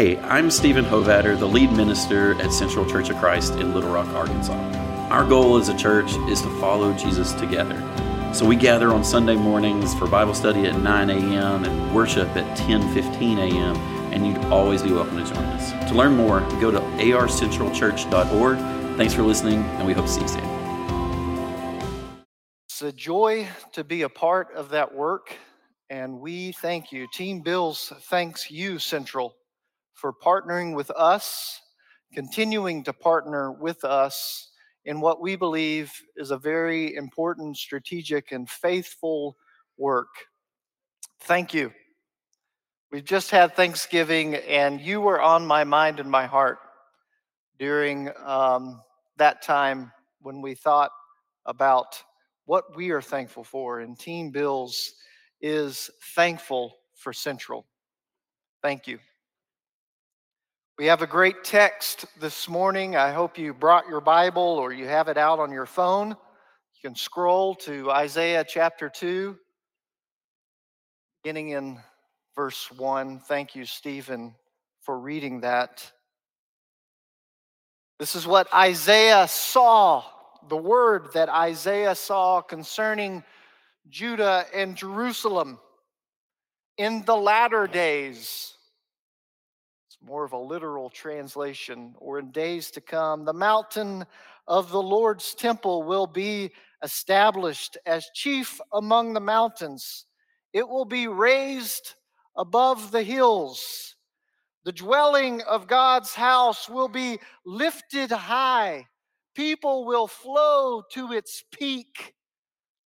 Hey, I'm Stephen Hovatter, the lead minister at Central Church of Christ in Little Rock, Arkansas. Our goal as a church is to follow Jesus together. So we gather on Sunday mornings for Bible study at 9 a.m. and worship at 10:15 a.m. and you'd always be welcome to join us. To learn more, go to arcentralchurch.org. Thanks for listening, and we hope to see you soon. It's a joy to be a part of that work, and we thank you. Team Bills thanks you, Central, for partnering with us, continuing to partner with us in what we believe is a very important, strategic, and faithful work. Thank you. We've just had Thanksgiving, and you were on my mind and my heart during um, that time when we thought about what we are thankful for. And Team Bills is thankful for Central. Thank you. We have a great text this morning. I hope you brought your Bible or you have it out on your phone. You can scroll to Isaiah chapter 2, beginning in verse 1. Thank you, Stephen, for reading that. This is what Isaiah saw, the word that Isaiah saw concerning Judah and Jerusalem in the latter days more of a literal translation, or in days to come, the mountain of the Lord's temple will be established as chief among the mountains. It will be raised above the hills. The dwelling of God's house will be lifted high. People will flow to its peak.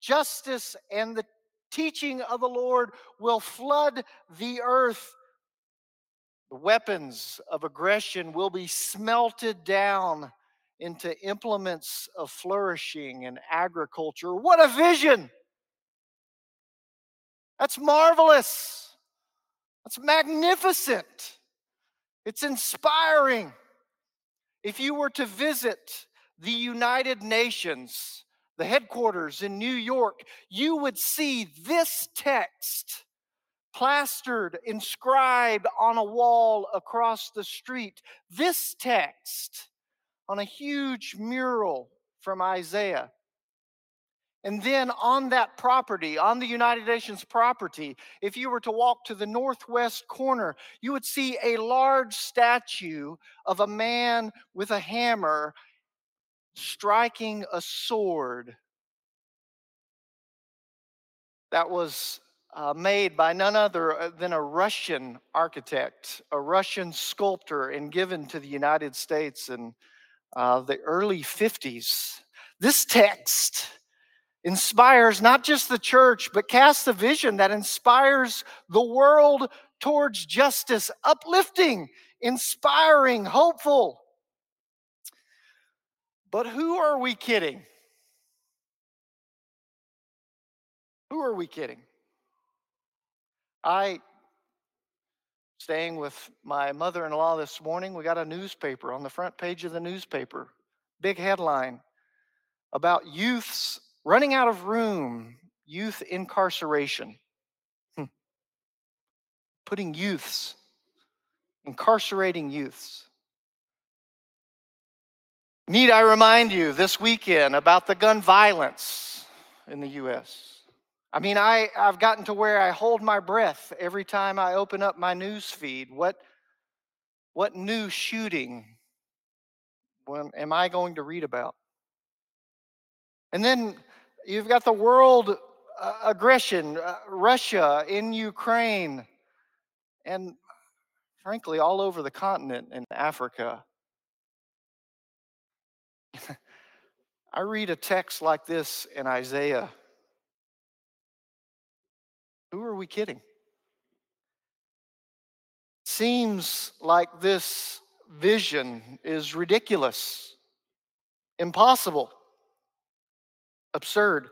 Justice and the teaching of the Lord will flood the earth. The weapons of aggression will be smelted down into implements of flourishing and agriculture. What a vision! That's marvelous. That's magnificent. It's inspiring. If you were to visit the United Nations, the headquarters in New York, you would see this text plastered, inscribed on a wall across the street. This text on a huge mural from Isaiah. And then on that property, on the United Nations property, if you were to walk to the northwest corner, you would see a large statue of a man with a hammer striking a sword. That was uh, made by none other uh, than a Russian architect, a Russian sculptor, and given to the United States in uh, the early 50s. This text inspires not just the church, but casts a vision that inspires the world towards justice, uplifting, inspiring, hopeful. But who are we kidding? Who are we kidding? I, staying with my mother in law this morning, we got a newspaper on the front page of the newspaper, big headline about youths running out of room, youth incarceration. Hmm. Putting youths, incarcerating youths. Need I remind you this weekend about the gun violence in the U.S.? I mean, I, I've gotten to where I hold my breath every time I open up my news feed. What, what new shooting am I going to read about? And then you've got the world uh, aggression, uh, Russia in Ukraine, and frankly, all over the continent in Africa. I read a text like this in Isaiah who are we kidding? Seems like this vision is ridiculous, impossible, absurd.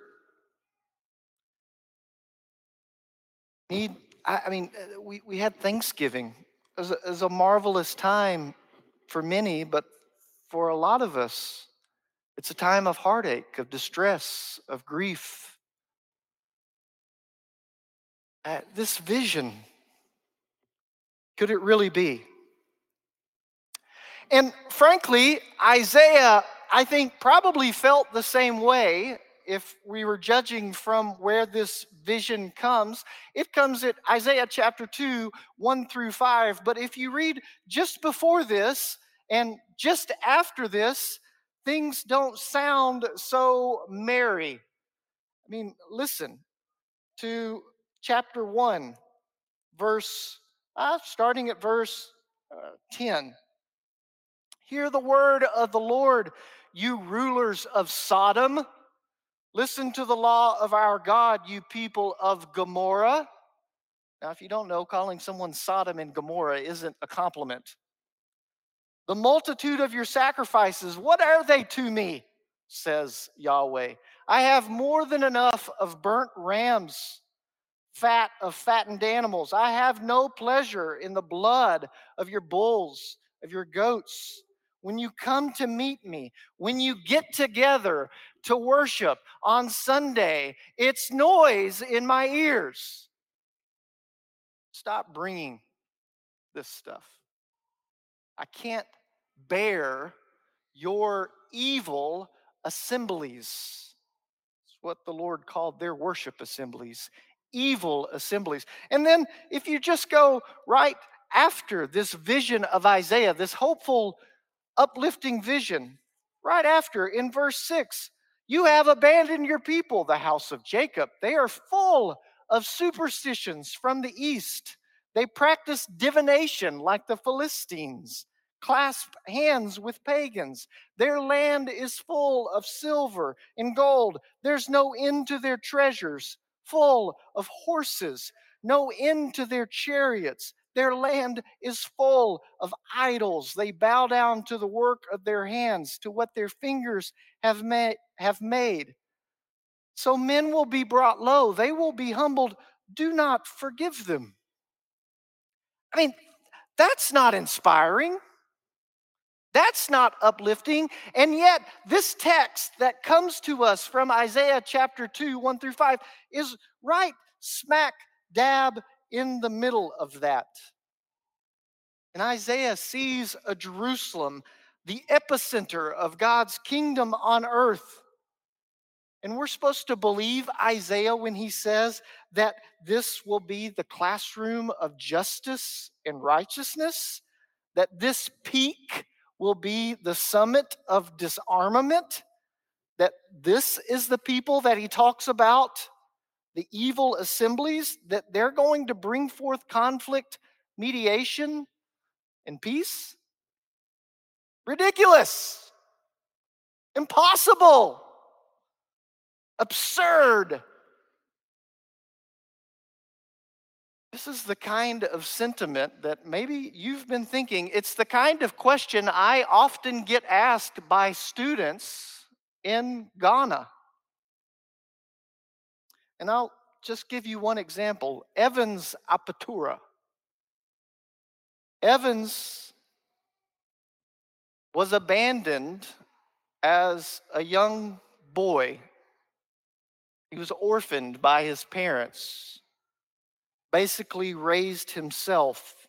Need, I, mean, uh, we, we had Thanksgiving as a, as a marvelous time for many, but for a lot of us, it's a time of heartache, of distress, of grief, uh, this vision, could it really be? And frankly, Isaiah, I think, probably felt the same way if we were judging from where this vision comes. It comes at Isaiah chapter 2, 1 through 5. But if you read just before this and just after this, things don't sound so merry. I mean, listen to chapter 1, verse, uh, starting at verse uh, 10. Hear the word of the Lord, you rulers of Sodom. Listen to the law of our God, you people of Gomorrah. Now, if you don't know, calling someone Sodom and Gomorrah isn't a compliment. The multitude of your sacrifices, what are they to me? says Yahweh. I have more than enough of burnt rams, fat of fattened animals. I have no pleasure in the blood of your bulls, of your goats. When you come to meet me, when you get together to worship on Sunday, it's noise in my ears. Stop bringing this stuff. I can't bear your evil assemblies. It's what the Lord called their worship assemblies, evil assemblies. And then if you just go right after this vision of Isaiah, this hopeful, uplifting vision, right after in verse 6, you have abandoned your people, the house of Jacob. They are full of superstitions from the east. They practice divination like the Philistines clasp hands with pagans. Their land is full of silver and gold. There's no end to their treasures, full of horses, no end to their chariots. Their land is full of idols. They bow down to the work of their hands, to what their fingers have, ma- have made. So men will be brought low, they will be humbled. Do not forgive them. I mean, that's not inspiring. That's not uplifting. And yet, this text that comes to us from Isaiah chapter 2, 1 through 5, is right smack dab in the middle of that. And Isaiah sees a Jerusalem, the epicenter of God's kingdom on earth. And we're supposed to believe Isaiah when he says that this will be the classroom of justice and righteousness, that this peak will be the summit of disarmament, that this is the people that he talks about, the evil assemblies, that they're going to bring forth conflict, mediation, and peace? Ridiculous, impossible, absurd. This is the kind of sentiment that maybe you've been thinking. It's the kind of question I often get asked by students in Ghana. And I'll just give you one example Evans Apatura. Evans was abandoned as a young boy. He was orphaned by his parents basically raised himself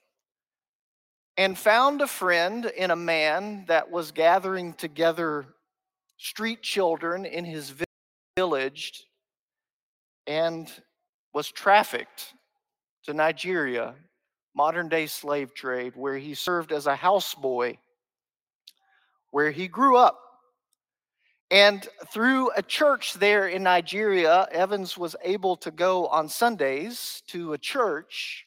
and found a friend in a man that was gathering together street children in his village and was trafficked to Nigeria, modern day slave trade, where he served as a houseboy, where he grew up. And through a church there in Nigeria, Evans was able to go on Sundays to a church.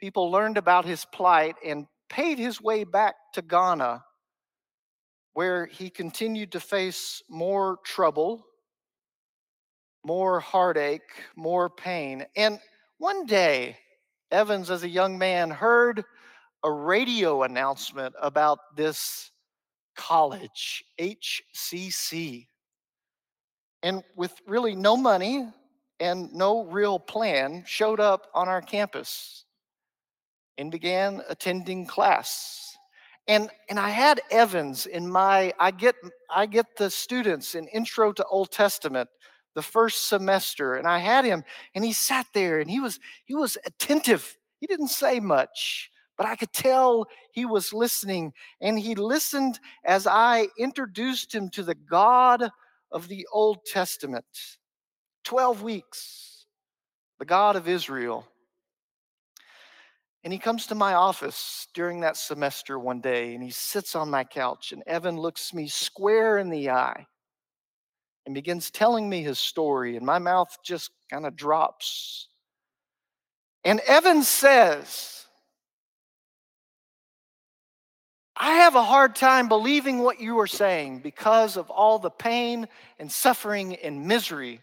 People learned about his plight and paid his way back to Ghana, where he continued to face more trouble, more heartache, more pain. And one day, Evans, as a young man, heard a radio announcement about this college, HCC. And with really no money and no real plan, showed up on our campus and began attending class. And, and I had Evans in my, I get, I get the students in Intro to Old Testament the first semester, and I had him, and he sat there and he was, he was attentive. He didn't say much, but I could tell he was listening. And he listened as I introduced him to the God of the Old Testament. 12 weeks, the God of Israel. And he comes to my office during that semester one day and he sits on my couch. And Evan looks me square in the eye and begins telling me his story. And my mouth just kind of drops. And Evan says, I have a hard time believing what you are saying because of all the pain and suffering and misery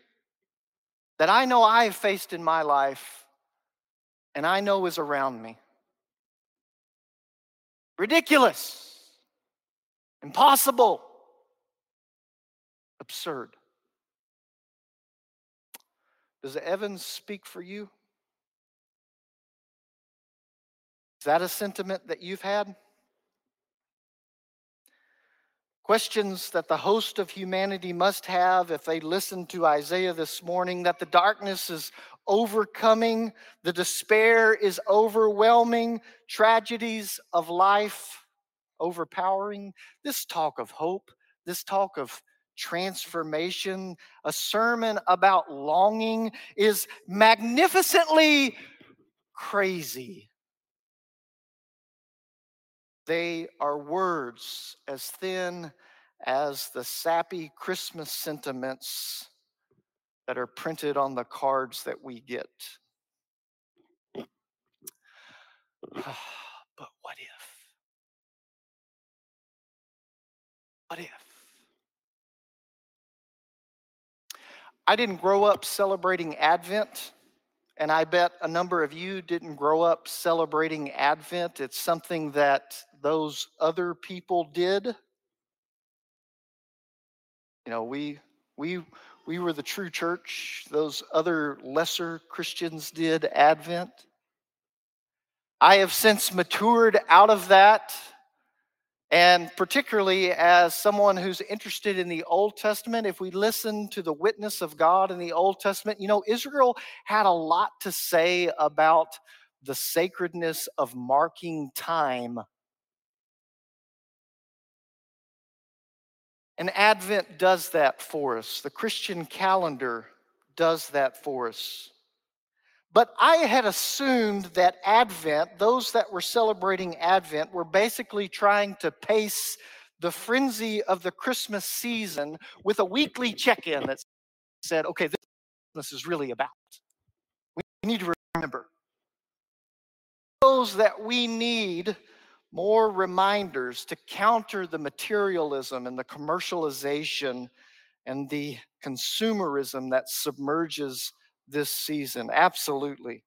that I know I have faced in my life and I know is around me. Ridiculous, impossible, absurd. Does Evans speak for you? Is that a sentiment that you've had? Questions that the host of humanity must have if they listen to Isaiah this morning that the darkness is overcoming, the despair is overwhelming, tragedies of life overpowering. This talk of hope, this talk of transformation, a sermon about longing is magnificently crazy. They are words as thin as the sappy Christmas sentiments that are printed on the cards that we get. but what if? What if? I didn't grow up celebrating Advent. And I bet a number of you didn't grow up celebrating Advent. It's something that those other people did. You know, we we we were the true church. Those other lesser Christians did Advent. I have since matured out of that and particularly as someone who's interested in the Old Testament, if we listen to the witness of God in the Old Testament, you know, Israel had a lot to say about the sacredness of marking time. And Advent does that for us. The Christian calendar does that for us. But I had assumed that Advent, those that were celebrating Advent, were basically trying to pace the frenzy of the Christmas season with a weekly check in that said, okay, this is really about. We need to remember those that we need more reminders to counter the materialism and the commercialization and the consumerism that submerges this season. Absolutely.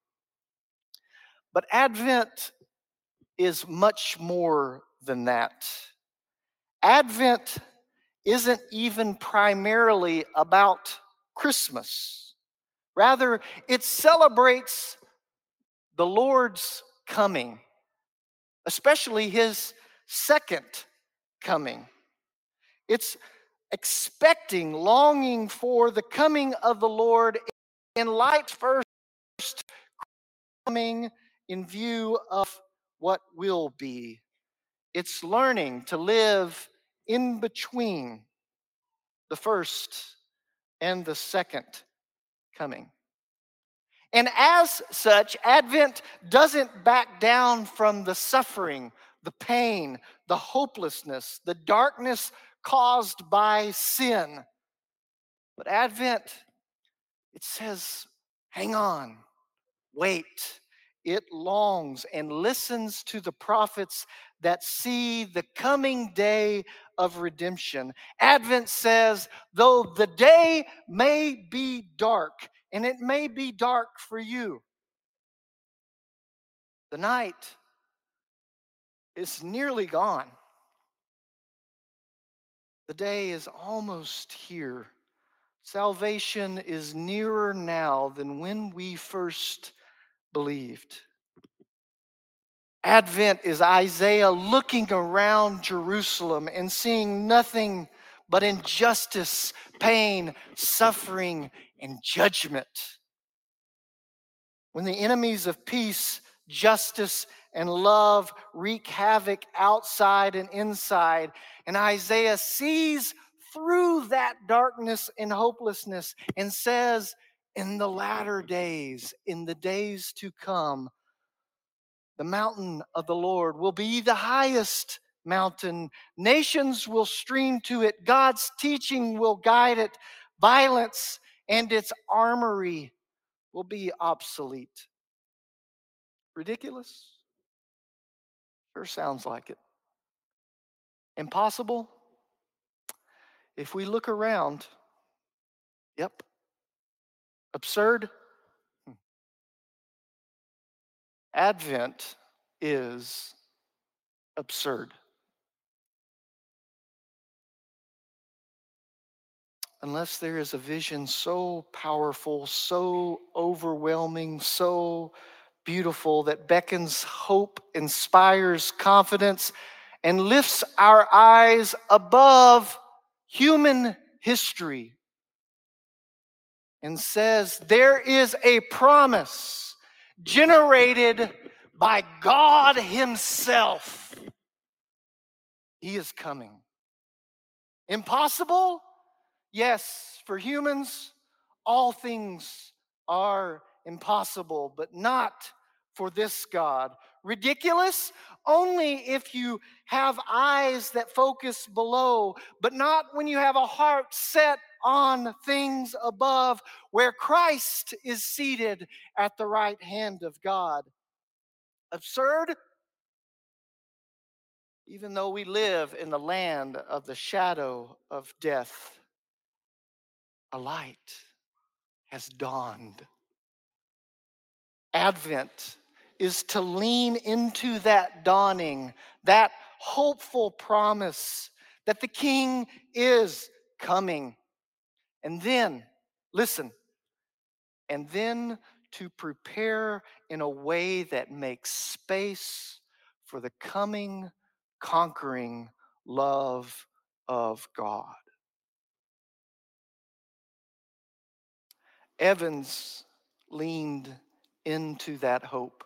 But Advent is much more than that. Advent isn't even primarily about Christmas. Rather, it celebrates the Lord's coming, especially his second coming. It's expecting, longing for the coming of the Lord in light first coming in view of what will be. It's learning to live in between the first and the second coming. And as such, Advent doesn't back down from the suffering, the pain, the hopelessness, the darkness caused by sin. But Advent it says, hang on, wait. It longs and listens to the prophets that see the coming day of redemption. Advent says, though the day may be dark, and it may be dark for you, the night is nearly gone. The day is almost here. Salvation is nearer now than when we first believed. Advent is Isaiah looking around Jerusalem and seeing nothing but injustice, pain, suffering, and judgment. When the enemies of peace justice and love wreak havoc outside and inside. And Isaiah sees through that darkness and hopelessness and says, In the latter days, in the days to come, the mountain of the Lord will be the highest mountain. Nations will stream to it. God's teaching will guide it. Violence and its armory will be obsolete. Ridiculous? Sure sounds like it. Impossible? If we look around, yep. Absurd? Hmm. Advent is absurd. Unless there is a vision so powerful, so overwhelming, so beautiful that beckons hope, inspires confidence, and lifts our eyes above human history and says there is a promise generated by God Himself. He is coming. Impossible? Yes, for humans, all things are impossible, but not for this God. Ridiculous? Only if you have eyes that focus below, but not when you have a heart set on things above, where Christ is seated at the right hand of God. Absurd? Even though we live in the land of the shadow of death, a light has dawned. Advent is to lean into that dawning, that hopeful promise that the King is coming. And then, listen, and then to prepare in a way that makes space for the coming, conquering love of God. Evans leaned into that hope.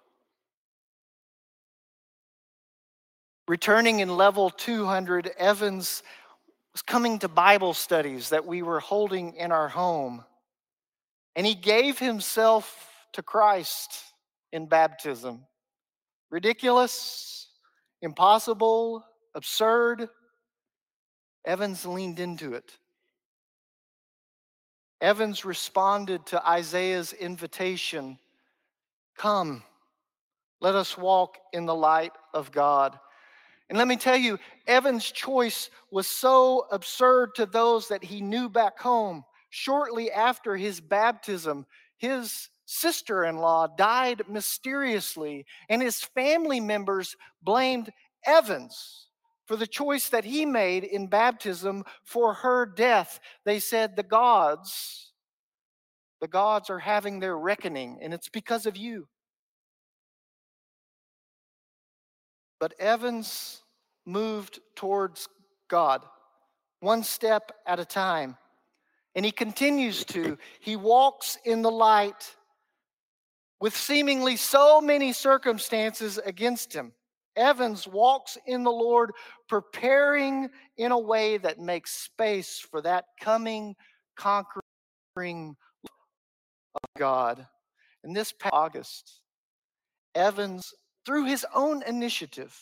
Returning in level 200, Evans was coming to Bible studies that we were holding in our home. And he gave himself to Christ in baptism. Ridiculous, impossible, absurd. Evans leaned into it. Evans responded to Isaiah's invitation Come, let us walk in the light of God. And let me tell you, Evan's choice was so absurd to those that he knew back home. Shortly after his baptism, his sister in law died mysteriously, and his family members blamed Evans for the choice that he made in baptism for her death. They said, The gods, the gods are having their reckoning, and it's because of you. But Evans moved towards God one step at a time. And he continues to. He walks in the light with seemingly so many circumstances against him. Evans walks in the Lord, preparing in a way that makes space for that coming, conquering of God. In this past August, Evans through his own initiative,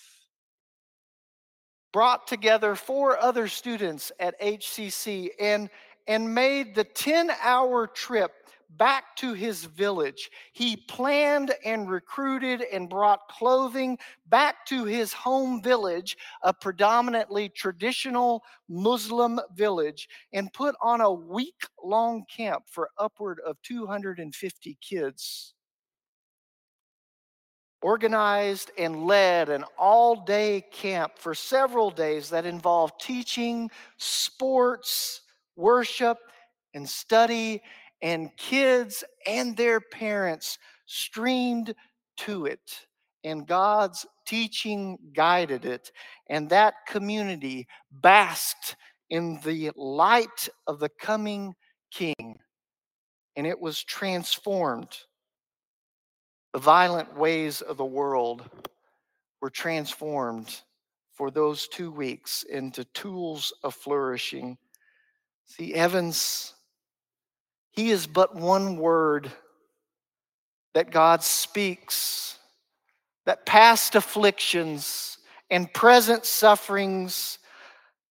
brought together four other students at HCC and, and made the 10 hour trip back to his village. He planned and recruited and brought clothing back to his home village, a predominantly traditional Muslim village, and put on a week long camp for upward of 250 kids organized and led an all day camp for several days that involved teaching, sports, worship, and study, and kids and their parents streamed to it. And God's teaching guided it. And that community basked in the light of the coming King. And it was transformed The violent ways of the world were transformed for those two weeks into tools of flourishing. See, Evans, he is but one word that God speaks, that past afflictions and present sufferings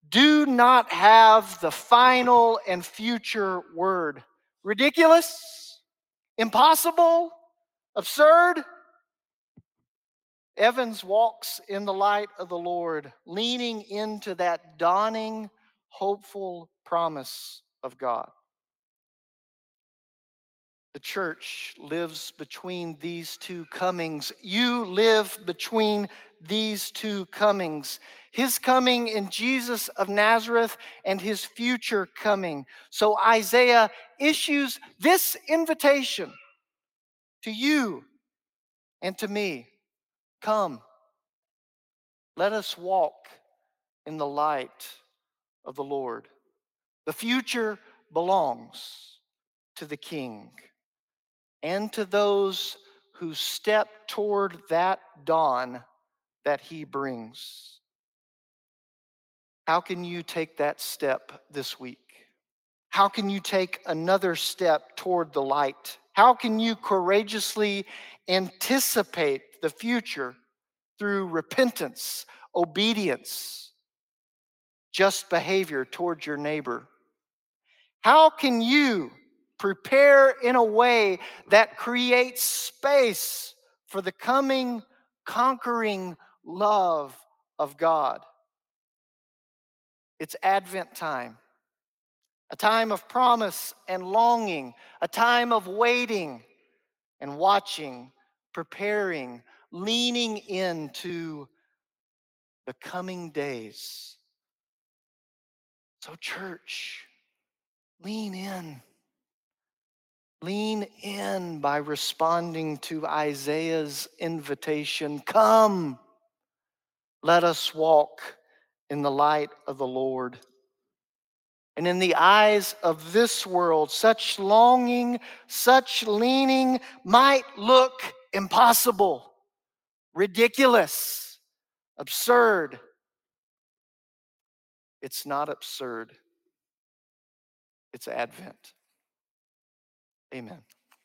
do not have the final and future word. Ridiculous? Impossible? Absurd? Evans walks in the light of the Lord, leaning into that dawning, hopeful promise of God. The church lives between these two comings. You live between these two comings his coming in Jesus of Nazareth and his future coming. So Isaiah issues this invitation to you and to me Come, let us walk in the light of the Lord. The future belongs to the King and to those who step toward that dawn that he brings. How can you take that step this week? How can you take another step toward the light? How can you courageously anticipate the future through repentance, obedience, just behavior towards your neighbor? How can you prepare in a way that creates space for the coming, conquering love of God? It's Advent time, a time of promise and longing, a time of waiting and watching, preparing, leaning into the coming days. So, church, lean in. Lean in by responding to Isaiah's invitation Come, let us walk in the light of the Lord. And in the eyes of this world, such longing, such leaning might look impossible, ridiculous, absurd. It's not absurd, it's Advent. Amen.